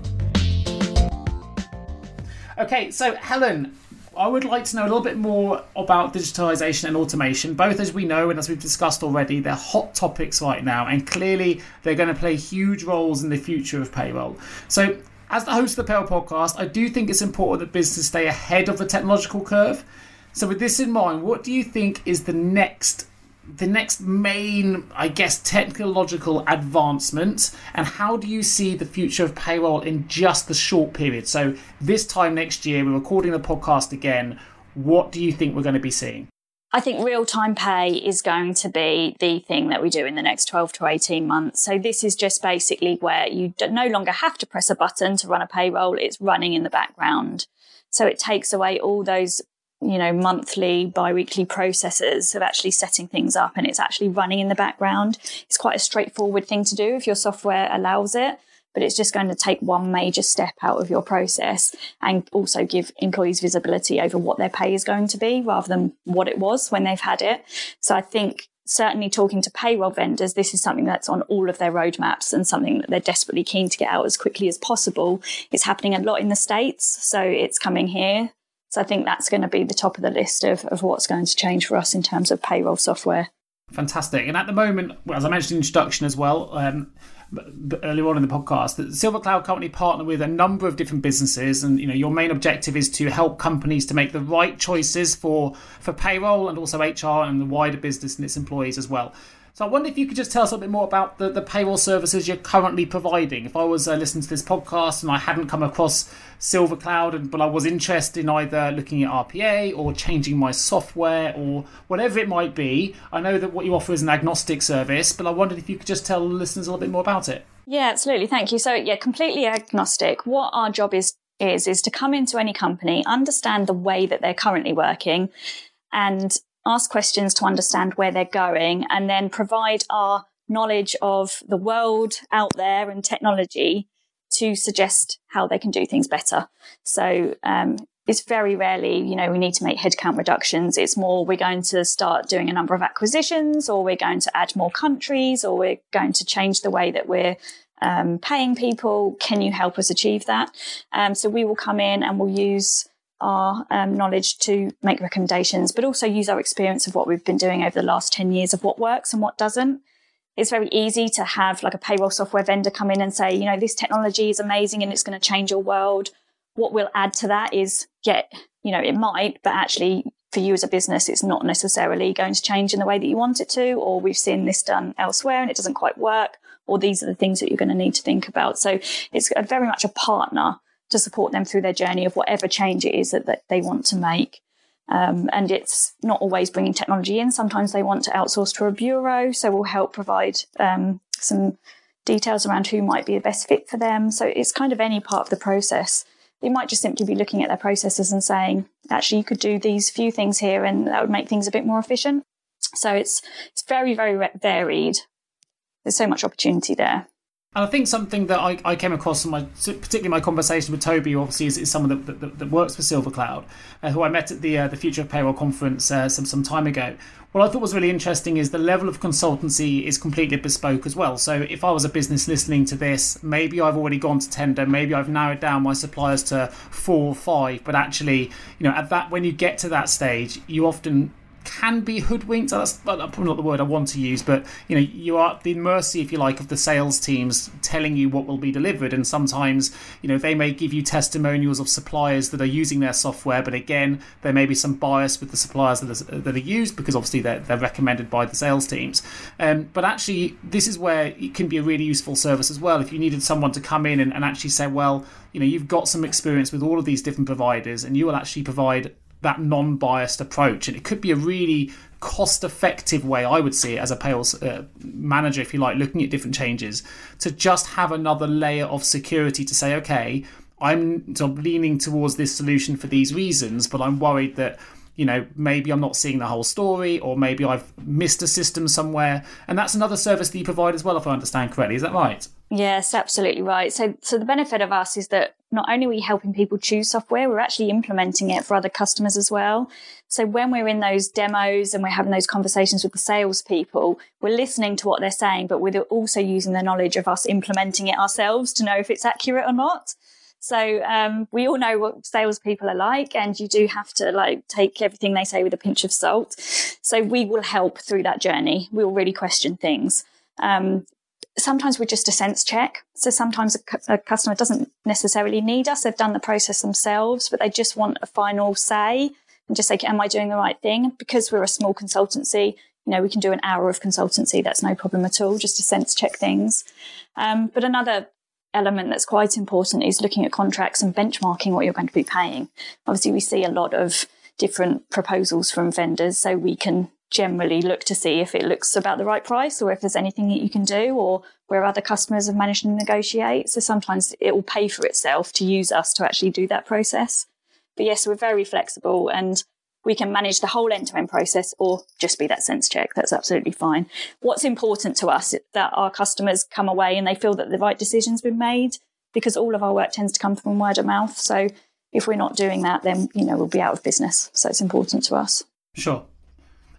Okay, so Helen, I would like to know a little bit more about digitalisation and automation. Both, as we know and as we've discussed already, they're hot topics right now, and clearly they're going to play huge roles in the future of payroll. So, as the host of the Payroll podcast, I do think it's important that businesses stay ahead of the technological curve. So, with this in mind, what do you think is the next the next main, I guess, technological advancement, and how do you see the future of payroll in just the short period? So, this time next year, we're recording the podcast again. What do you think we're going to be seeing? I think real time pay is going to be the thing that we do in the next 12 to 18 months. So, this is just basically where you no longer have to press a button to run a payroll, it's running in the background. So, it takes away all those you know, monthly, bi-weekly processes of actually setting things up and it's actually running in the background. It's quite a straightforward thing to do if your software allows it, but it's just going to take one major step out of your process and also give employees visibility over what their pay is going to be rather than what it was when they've had it. So I think certainly talking to payroll vendors, this is something that's on all of their roadmaps and something that they're desperately keen to get out as quickly as possible. It's happening a lot in the States, so it's coming here. So I think that's going to be the top of the list of, of what's going to change for us in terms of payroll software. Fantastic. And at the moment, as I mentioned in the introduction as well, um, earlier on in the podcast, the Silver Cloud Company partner with a number of different businesses, and you know your main objective is to help companies to make the right choices for for payroll and also HR and the wider business and its employees as well. So I wonder if you could just tell us a bit more about the, the payroll services you're currently providing. If I was uh, listening to this podcast and I hadn't come across Silver Cloud, and, but I was interested in either looking at RPA or changing my software or whatever it might be, I know that what you offer is an agnostic service, but I wondered if you could just tell listeners a little bit more about it. Yeah, absolutely. Thank you. So yeah, completely agnostic. What our job is is is to come into any company, understand the way that they're currently working, and ask questions to understand where they're going, and then provide our knowledge of the world out there and technology to suggest how they can do things better. So um, it's very rarely, you know, we need to make headcount reductions. It's more we're going to start doing a number of acquisitions, or we're going to add more countries, or we're going to change the way that we're um, paying people. Can you help us achieve that? Um, so we will come in and we'll use our um, knowledge to make recommendations, but also use our experience of what we've been doing over the last 10 years of what works and what doesn't. It's very easy to have like a payroll software vendor come in and say, you know, this technology is amazing and it's going to change your world. What we'll add to that is, yeah, you know, it might, but actually for you as a business, it's not necessarily going to change in the way that you want it to, or we've seen this done elsewhere and it doesn't quite work, or these are the things that you're going to need to think about. So it's very much a partner to support them through their journey of whatever change it is that, that they want to make. Um, and it's not always bringing technology in. Sometimes they want to outsource to a bureau, so we'll help provide um, some details around who might be the best fit for them. So it's kind of any part of the process It might just simply be looking at their processes and saying, actually, you could do these few things here and that would make things a bit more efficient. So it's, it's very, very varied. There's so much opportunity there. And I think something that I, I came across in my, particularly my conversation with Toby, obviously is, is someone that, that, that, works for SilverCloud, uh, who I met at the uh, the Future of Payroll conference uh, some some time ago. What I thought was really interesting is the level of consultancy is completely bespoke as well. So if I was a business listening to this, maybe I've already gone to tender, maybe I've narrowed down my suppliers to four or five, but actually, you know, at that when you get to that stage, you often can be hoodwinked. That's probably not the word I want to use, but you know, you are at the mercy, if you like, of the sales teams telling you what will be delivered. And sometimes, you know, they may give you testimonials of suppliers that are using their software, but again, there may be some bias with the suppliers that are, that are used because obviously they're, they're recommended by the sales teams. Um, but actually, this is where it can be a really useful service as well. If you needed someone to come in and, and actually say, well, you know, you've got some experience with all of these different providers, and you will actually provide that non-biased approach. And it could be a really cost effective way i would see it as a payroll uh, manager if you like looking at different changes to just have another layer of security to say okay i'm leaning towards this solution for these reasons but i'm worried that you know maybe i'm not seeing the whole story or maybe i've missed a system somewhere. And that's another service that you provide as well if i understand correctly. Is that right? Yes, absolutely right. So, so the benefit of us is that not only are we helping people choose software, we're actually implementing it for other customers as well. So when we're in those demos and we're having those conversations with the salespeople, we're listening to what they're saying, but we're also using the knowledge of us implementing it ourselves to know if it's accurate or not. So um, we all know what salespeople are like, and you do have to like take everything they say with a pinch of salt. So we will help through that journey. We will really question things. Um, sometimes we're just a sense check. So sometimes a, a, customer doesn't necessarily need us. They've done the process themselves, but they just want a final say and just say, am I doing the right thing? Because we're a small consultancy, you know, we can do an hour of consultancy. That's no problem at all, just to sense check things. Um, but another element that's quite important is looking at contracts and benchmarking what you're going to be paying. Obviously, we see a lot of different proposals from vendors, so we can generally look to see if it looks about the right price or if there's anything that you can do or where other customers have managed to negotiate. So sometimes it will pay for itself to use us to actually do that process. But yes, we're very flexible and we can manage the whole end to end process or just be that sense check. That's absolutely fine. What's important to us is that our customers come away and they feel that the right decision's been made because all of our work tends to come from word of mouth. So if we're not doing that, then, you know, we'll be out of business. So it's important to us. Sure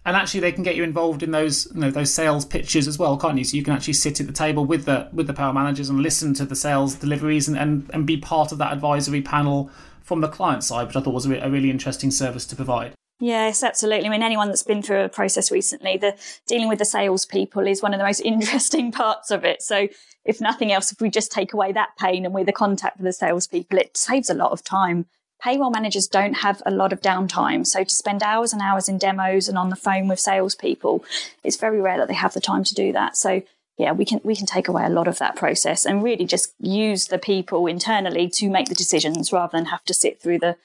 and actually they can get you involved in those you know those sales pitches as well can't you so you can actually sit at the table with the with the power managers and listen to the sales deliveries and and, and be part of that advisory panel from the client side which i thought was a, really interesting service to provide Yes, absolutely. I mean, anyone that's been through a process recently, the dealing with the salespeople is one of the most <laughs> interesting parts of it. So, if nothing else, if we just take away that pain and we're the contact for the salespeople, it saves a lot of time payroll managers don't have a lot of downtime. So to spend hours and hours in demos and on the phone with salespeople, it's very rare that they have the time to do that. So yeah, we can we can take away a lot of that process and really just use the people internally to make the decisions rather than have to sit through the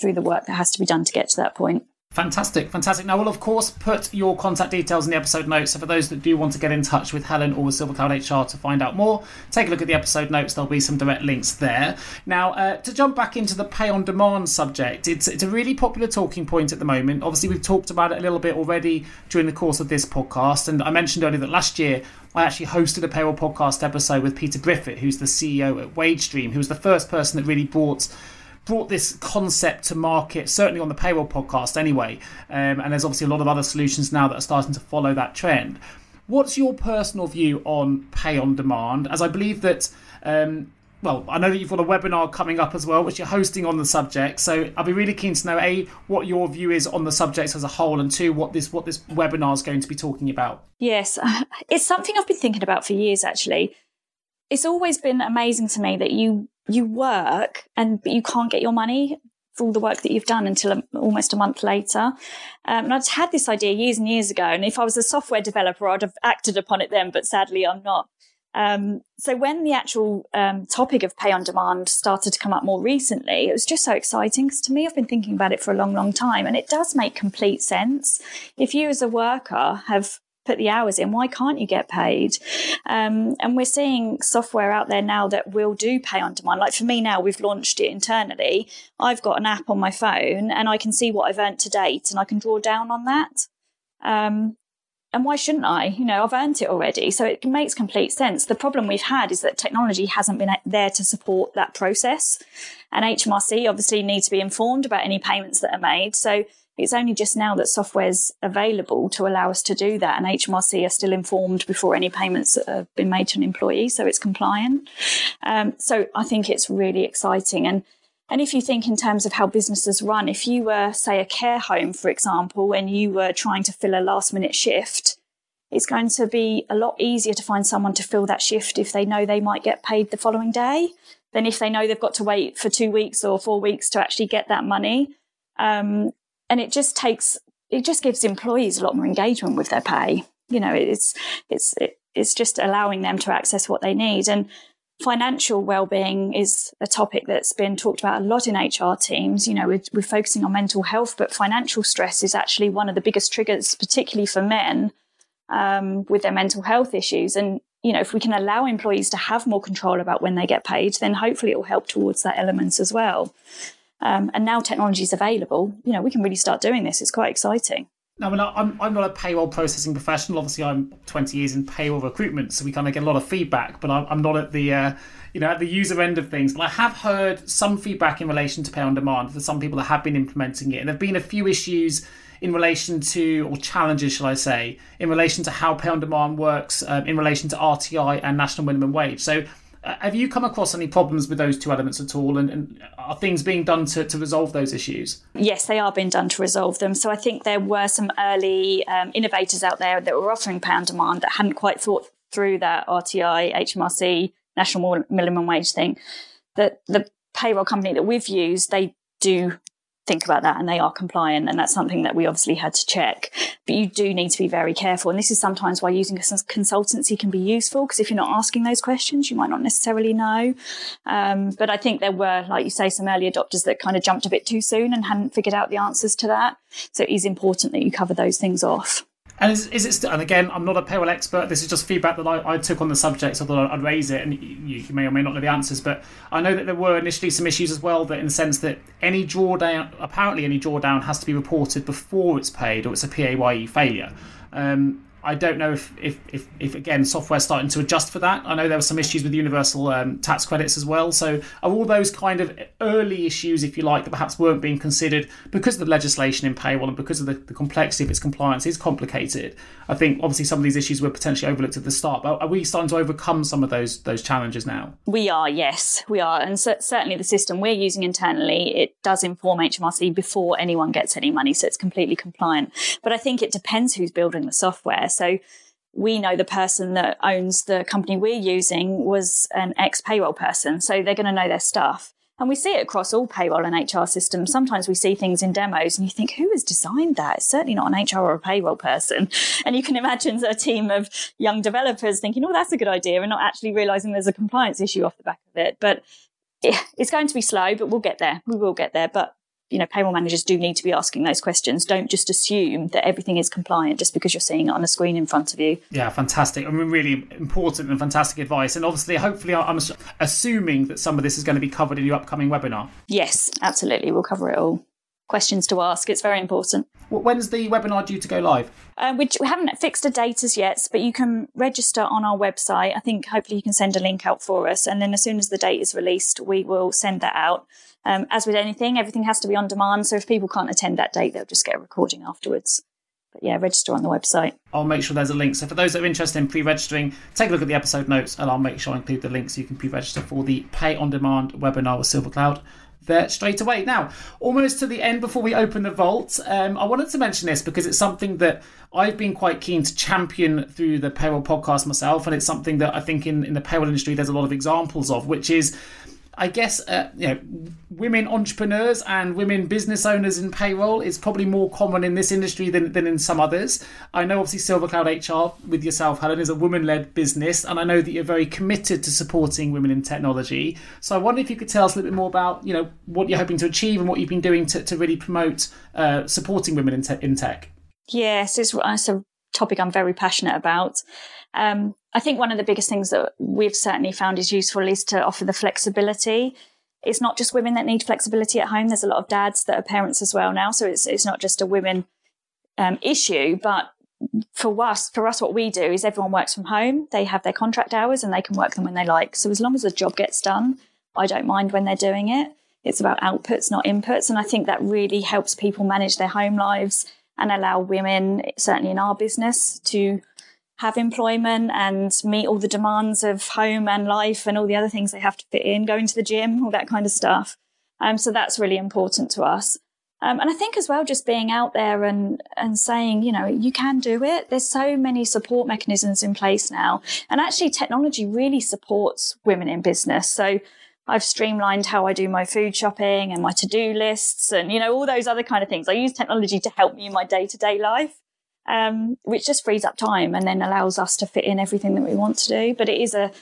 through the work that has to be done to get to that point. Fantastic, fantastic. Now, we'll of course put your contact details in the episode notes. So, for those that do want to get in touch with Helen or with Silver Cloud HR to find out more, take a look at the episode notes. There'll be some direct links there. Now, uh, to jump back into the pay on demand subject, it's it's a really popular talking point at the moment. Obviously, we've talked about it a little bit already during the course of this podcast, and I mentioned earlier that last year I actually hosted a payroll podcast episode with Peter Briffett, who's the CEO at Wagestream, who was the first person that really brought brought this concept to market, certainly on the payroll podcast anyway. Um, and there's obviously a lot of other solutions now that are starting to follow that trend. What's your personal view on pay on demand? As I believe that, um, well, I know that you've got a webinar coming up as well, which you're hosting on the subject. So I'll be really keen to know a what your view is on the subject as a whole, and two what this what this webinar is going to be talking about. Yes, <laughs> it's something I've been thinking about for years actually. It's always been amazing to me that you you work and but you can't get your money for all the work that you've done until a, almost a month later. Um, and I just had this idea years and years ago. And if I was a software developer, I'd have acted upon it then, but sadly I'm not. Um, so when the actual um, topic of pay on demand started to come up more recently, it was just so exciting because to me, I've been thinking about it for a long, long time, and it does make complete sense. If you as a worker have put the hours in. Why can't you get paid? Um, and we're seeing software out there now that will do pay on demand. Like for me now, we've launched it internally. I've got an app on my phone and I can see what I've earned to date and I can draw down on that. Um, and why shouldn't I? You know, I've earned it already. So it makes complete sense. The problem we've had is that technology hasn't been there to support that process. And HMRC obviously need to be informed about any payments that are made. So it's only just now that software's available to allow us to do that. And HMRC are still informed before any payments have been made to an employee. So it's compliant. Um, so I think it's really exciting. And and if you think in terms of how businesses run, if you were, say, a care home, for example, and you were trying to fill a last minute shift, it's going to be a lot easier to find someone to fill that shift if they know they might get paid the following day than if they know they've got to wait for two weeks or four weeks to actually get that money. Um, and it just takes, it just gives employees a lot more engagement with their pay. You know, it's, it's, it's just allowing them to access what they need. And financial well-being is a topic that's been talked about a lot in HR teams. You know, we're, we're, focusing on mental health, but financial stress is actually one of the biggest triggers, particularly for men um, with their mental health issues. And you know, if we can allow employees to have more control about when they get paid, then hopefully it will help towards that element as well. Um, and now technology is available, you know, we can really start doing this. It's quite exciting. Now, I'm, I'm not a payroll processing professional. Obviously, I'm 20 years in payroll recruitment, so we kind of get a lot of feedback. But I'm, I'm not at the uh, you know at the user end of things. But I have heard some feedback in relation to pay on demand for some people that have been implementing it, and there've been a few issues in relation to or challenges, shall I say, in relation to how pay on demand works um, in relation to RTI and national minimum wage. So have you come across any problems with those two elements at all? And, and, are things being done to, to resolve those issues? Yes, they are being done to resolve them. So I think there were some early um, innovators out there that were offering on demand that hadn't quite thought through that RTI, HMRC, national minimum wage thing. That the payroll company that we've used, they do think about that and they are compliant and that's something that we obviously had to check. But you do need to be very careful and this is sometimes why using a consultancy can be useful because if you're not asking those questions you might not necessarily know. Um, but i think there were like you say some early adopters that kind of jumped a bit too soon and hadn't figured out the answers to that. So it is important that you cover those things off and is, is it still, and again, I'm not a payroll expert. This is just feedback that I, I took on the subject, so that I'd raise it, and you, you, may or may not know the answers. But I know that there were initially some issues as well, that in the sense that any drawdown, apparently any drawdown, has to be reported before it's paid, or it's a PAYE failure. Um, I don't know if, if, if, if, again software's starting to adjust for that. I know there were some issues with universal um, tax credits as well. So are all those kind of early issues, if you like, that perhaps weren't being considered because of the legislation in payroll and because of the, the complexity of its compliance is complicated. I think obviously some of these issues were potentially overlooked at the start. But are we starting to overcome some of those those challenges now? We are, yes, we are, and certainly the system we're using internally it does inform HMRC before anyone gets any money, so it's completely compliant. But I think it depends who's building the software. So we know the person that owns the company we're using was an ex payroll person. So they're going to know their stuff. And we see it across all payroll and HR systems. Sometimes we see things in demos and you think, who has designed that? It's certainly not an HR or a payroll person. <laughs> And you can imagine a team of young developers thinking, oh, that's a good idea, and not actually realizing there's a compliance issue off the back of it. But it's going to be slow, but we'll get there. We will get there. But you know, payroll managers do need to be asking those questions. Don't just assume that everything is compliant just because you're seeing it on a screen in front of you. Yeah, fantastic. I mean, really important and fantastic advice. And obviously, hopefully, I'm assuming that some of this is going to be covered in your upcoming webinar. Yes, absolutely. We'll cover it all. Questions to ask. It's very important. When's the webinar due to go live? Uh, we, we haven't fixed a date as yet, but you can register on our website. I think hopefully you can send a link out for us. And then as soon as the date is released, we will send that out. Um, as with anything, everything has to be on demand. So if people can't attend that date, they'll just get a recording afterwards. But yeah, register on the website. I'll make sure there's a link. So for those that are interested in pre-registering, take a look at the episode notes, and I'll make sure I include the link so you can pre-register for the Pay on Demand webinar with Silver Cloud there straight away. Now, almost to the end before we open the vault, um, I wanted to mention this because it's something that I've been quite keen to champion through the payroll podcast myself, and it's something that I think in, in the payroll industry there's a lot of examples of, which is I guess uh, you know women entrepreneurs and women business owners in payroll is probably more common in this industry than, than in some others. I know obviously Silver Cloud HR with yourself, Helen, is a woman-led business, and I know that you're very committed to supporting women in technology. So I wonder if you could tell us a little bit more about you know what you're hoping to achieve and what you've been doing to, to really promote uh, supporting women in, te- in tech. Yes, it's, it's a topic I'm very passionate about. Um, I think one of the biggest things that we've certainly found is useful is to offer the flexibility. It's not just women that need flexibility at home. There's a lot of dads that are parents as well now, so it's it's not just a women um, issue. But for us, for us, what we do is everyone works from home. They have their contract hours and they can work them when they like. So as long as the job gets done, I don't mind when they're doing it. It's about outputs, not inputs, and I think that really helps people manage their home lives and allow women, certainly in our business, to have employment and meet all the demands of home and life and all the other things they have to fit in, going to the gym, all that kind of stuff. Um, so that's really important to us. Um, and I think as well, just being out there and, and saying, you know, you can do it. There's so many support mechanisms in place now. And actually technology really supports women in business. So I've streamlined how I do my food shopping and my to-do lists and, you know, all those other kind of things. I use technology to help me in my day-to-day life um, which just frees up time and then allows us to fit in everything that we want to do. But it is a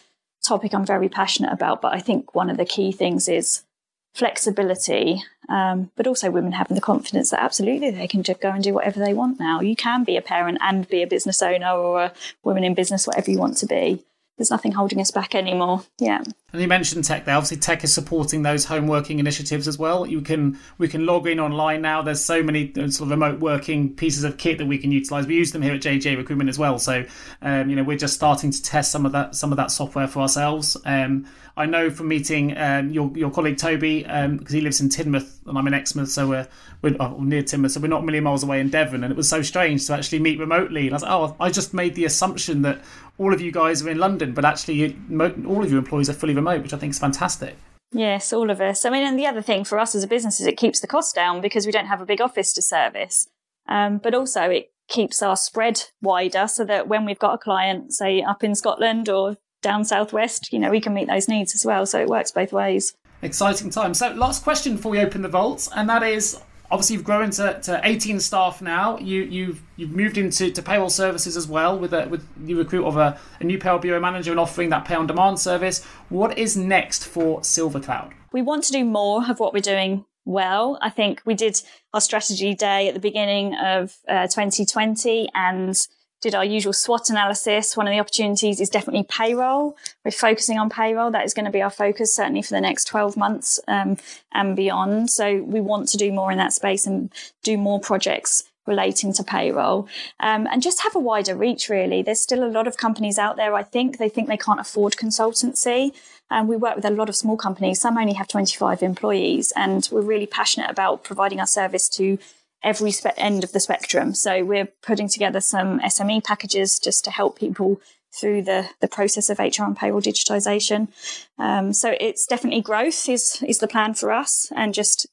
topic I'm very passionate about. But I think one of the key things is flexibility, um, but also women having the confidence that absolutely they can just go and do whatever they want now. You can be a parent and be a business owner or a woman in business, whatever you want to be there's nothing holding us back anymore. Yeah. And you mentioned tech there. Obviously, tech is supporting those home working initiatives as well. You can we can log in online now. There's so many uh, sort of remote working pieces of kit that we can utilize. We use them here at JGA Recruitment as well. So, um, you know, we're just starting to test some of that some of that software for ourselves. Um, I know from meeting um, your your colleague Toby because um, he lives in Teignmouth and I'm in Exmouth, so we're we're oh, near Teignmouth, so we're not a million miles away in Devon. And it was so strange to actually meet remotely. And I was like, oh, I just made the assumption that all of you guys are in London, but actually all of your employees are fully remote, which I think is fantastic. Yes, all of us. I mean, and the other thing for us as a business is it keeps the cost down because we don't have a big office to service. Um, but also it keeps our spread wider so that when we've got a client, say up in Scotland or down southwest, you know, we can meet those needs as well. So it works both ways. Exciting time. So, last question before we open the vaults, and that is obviously you've grown to, to 18 staff now. You you've you've moved into to payroll services as well with a with you recruit of a, a new payroll bureau manager and offering that pay on demand service. What is next for SilverCloud? We want to do more of what we're doing well. I think we did our strategy day at the beginning of uh, 2020 and did our usual SWOT analysis. One of the opportunities is definitely payroll. We're focusing on payroll. That is going to be our focus certainly for the next 12 months um, and beyond. So we want to do more in that space and do more projects relating to payroll um, and just have a wider reach really there's still a lot of companies out there i think they think they can't afford consultancy and we work with a lot of small companies some only have 25 employees and we're really passionate about providing our service to every spe- end of the spectrum. So we're putting together some SME packages just to help people through the, the process of HR and payroll digitization. Um, so it's definitely growth is, is the plan for us and just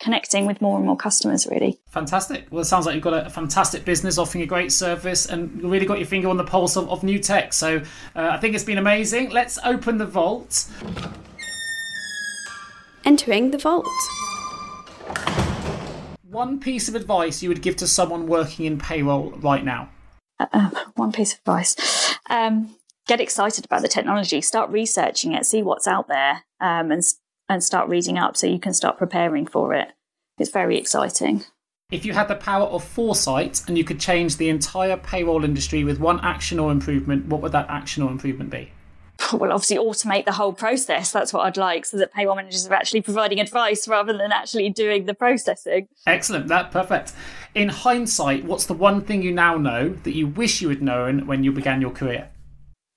connecting with more and more customers really. Fantastic. Well, it sounds like you've got a fantastic business offering a great service and you really got your finger on the pulse of, of new tech. So uh, I think it's been amazing. Let's open the vault. Entering the vault one piece of advice you would give to someone working in payroll right now? Uh, uh, one piece of advice. Um, get excited about the technology. Start researching it. See what's out there, um, and and start reading up so you can start preparing for it. It's very exciting. If you had the power of foresight and you could change the entire payroll industry with one action or improvement, what would that action or improvement be? <laughs> well, obviously automate the whole process. That's what I'd like, so that payroll managers are actually providing advice rather than actually doing the processing. Excellent, that perfect. In hindsight, what's the one thing you now know that you wish you had known when you began your career?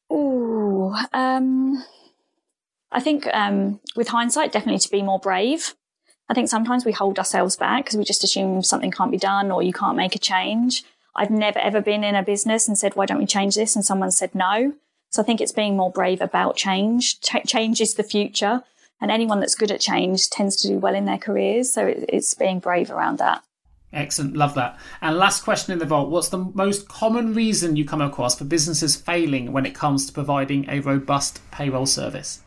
Oh, um, I think um, with hindsight, definitely to be more brave. I think sometimes we hold ourselves back because we just assume something can't be done or you can't make a change. I've never ever been in a business and said, why don't we change this? And someone said no. So I think it's being more brave about change. Ch- change is the future. And anyone that's good at change tends to do well in their careers. So it, it's being brave around that. Excellent, love that. And last question in the vault What's the most common reason you come across for businesses failing when it comes to providing a robust payroll service?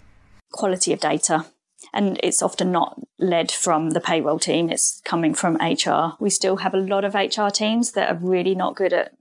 Quality of data. And it's often not led from the payroll team, it's coming from HR. We still have a lot of HR teams that are really not good at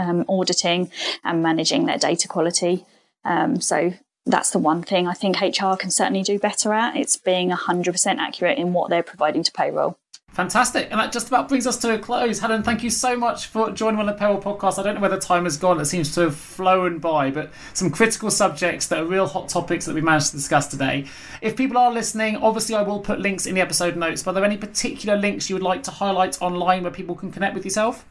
um, auditing and managing their data quality. Um, so that's the one thing I think HR can certainly do better at. It's being 100% accurate in what they're providing to payroll. Fantastic. And that just about brings us to a close. Helen, thank you so much for joining on the Payroll podcast. I don't know where the time has gone. It seems to have flown by, but some critical subjects that are real hot topics that we managed to discuss today. If people are listening, obviously I will put links in the episode notes. But are there any particular links you would like to highlight online where people can connect with yourself?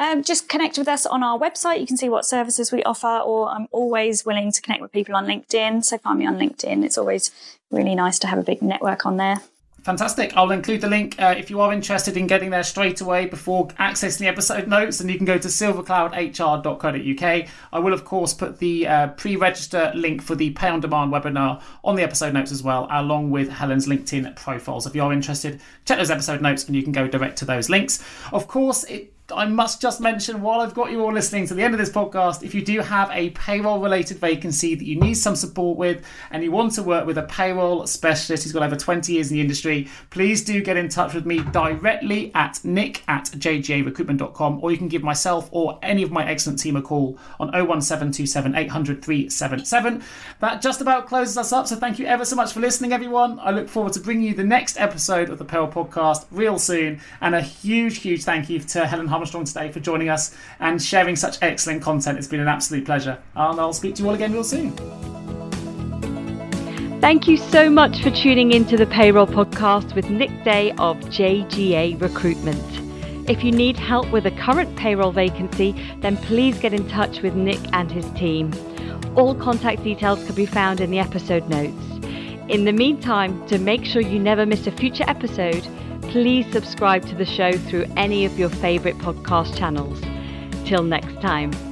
Um, just connect with us on our website. You can see what services we offer, or I'm always willing to connect with people on LinkedIn. So find me on LinkedIn. It's always really nice to have a big network on there. Fantastic. I'll include the link uh, if you are interested in getting there straight away before accessing the episode notes, and you can go to silvercloudhr.co.uk. I will, of course, put the uh, pre register link for the Pay on Demand webinar on the episode notes as well, along with Helen's LinkedIn profiles. If you are interested, check those episode notes and you can go direct to those links. Of course, it I must just mention while I've got you all listening to the end of this podcast, if you do have a payroll related vacancy that you need some support with and you want to work with a payroll specialist who's got over 20 years in the industry, please do get in touch with me directly at nick at jgarecruitment.com or you can give myself or any of my excellent team a call on 01727 800 377. That just about closes us up. So thank you ever so much for listening, everyone. I look forward to bringing you the next episode of the Payroll Podcast real soon. And a huge, huge thank you to Helen Harmon Armstrong today for joining us and sharing such excellent content. It's been an absolute pleasure. And I'll speak to you all again real soon. Thank you so much for tuning into the Payroll Podcast with Nick Day of JGA Recruitment. If you need help with a current payroll vacancy, then please get in touch with Nick and his team. All contact details can be found in the episode notes. In the meantime, to make sure you never miss a future episode, please subscribe to the show through any of your favourite podcast channels. Till next time.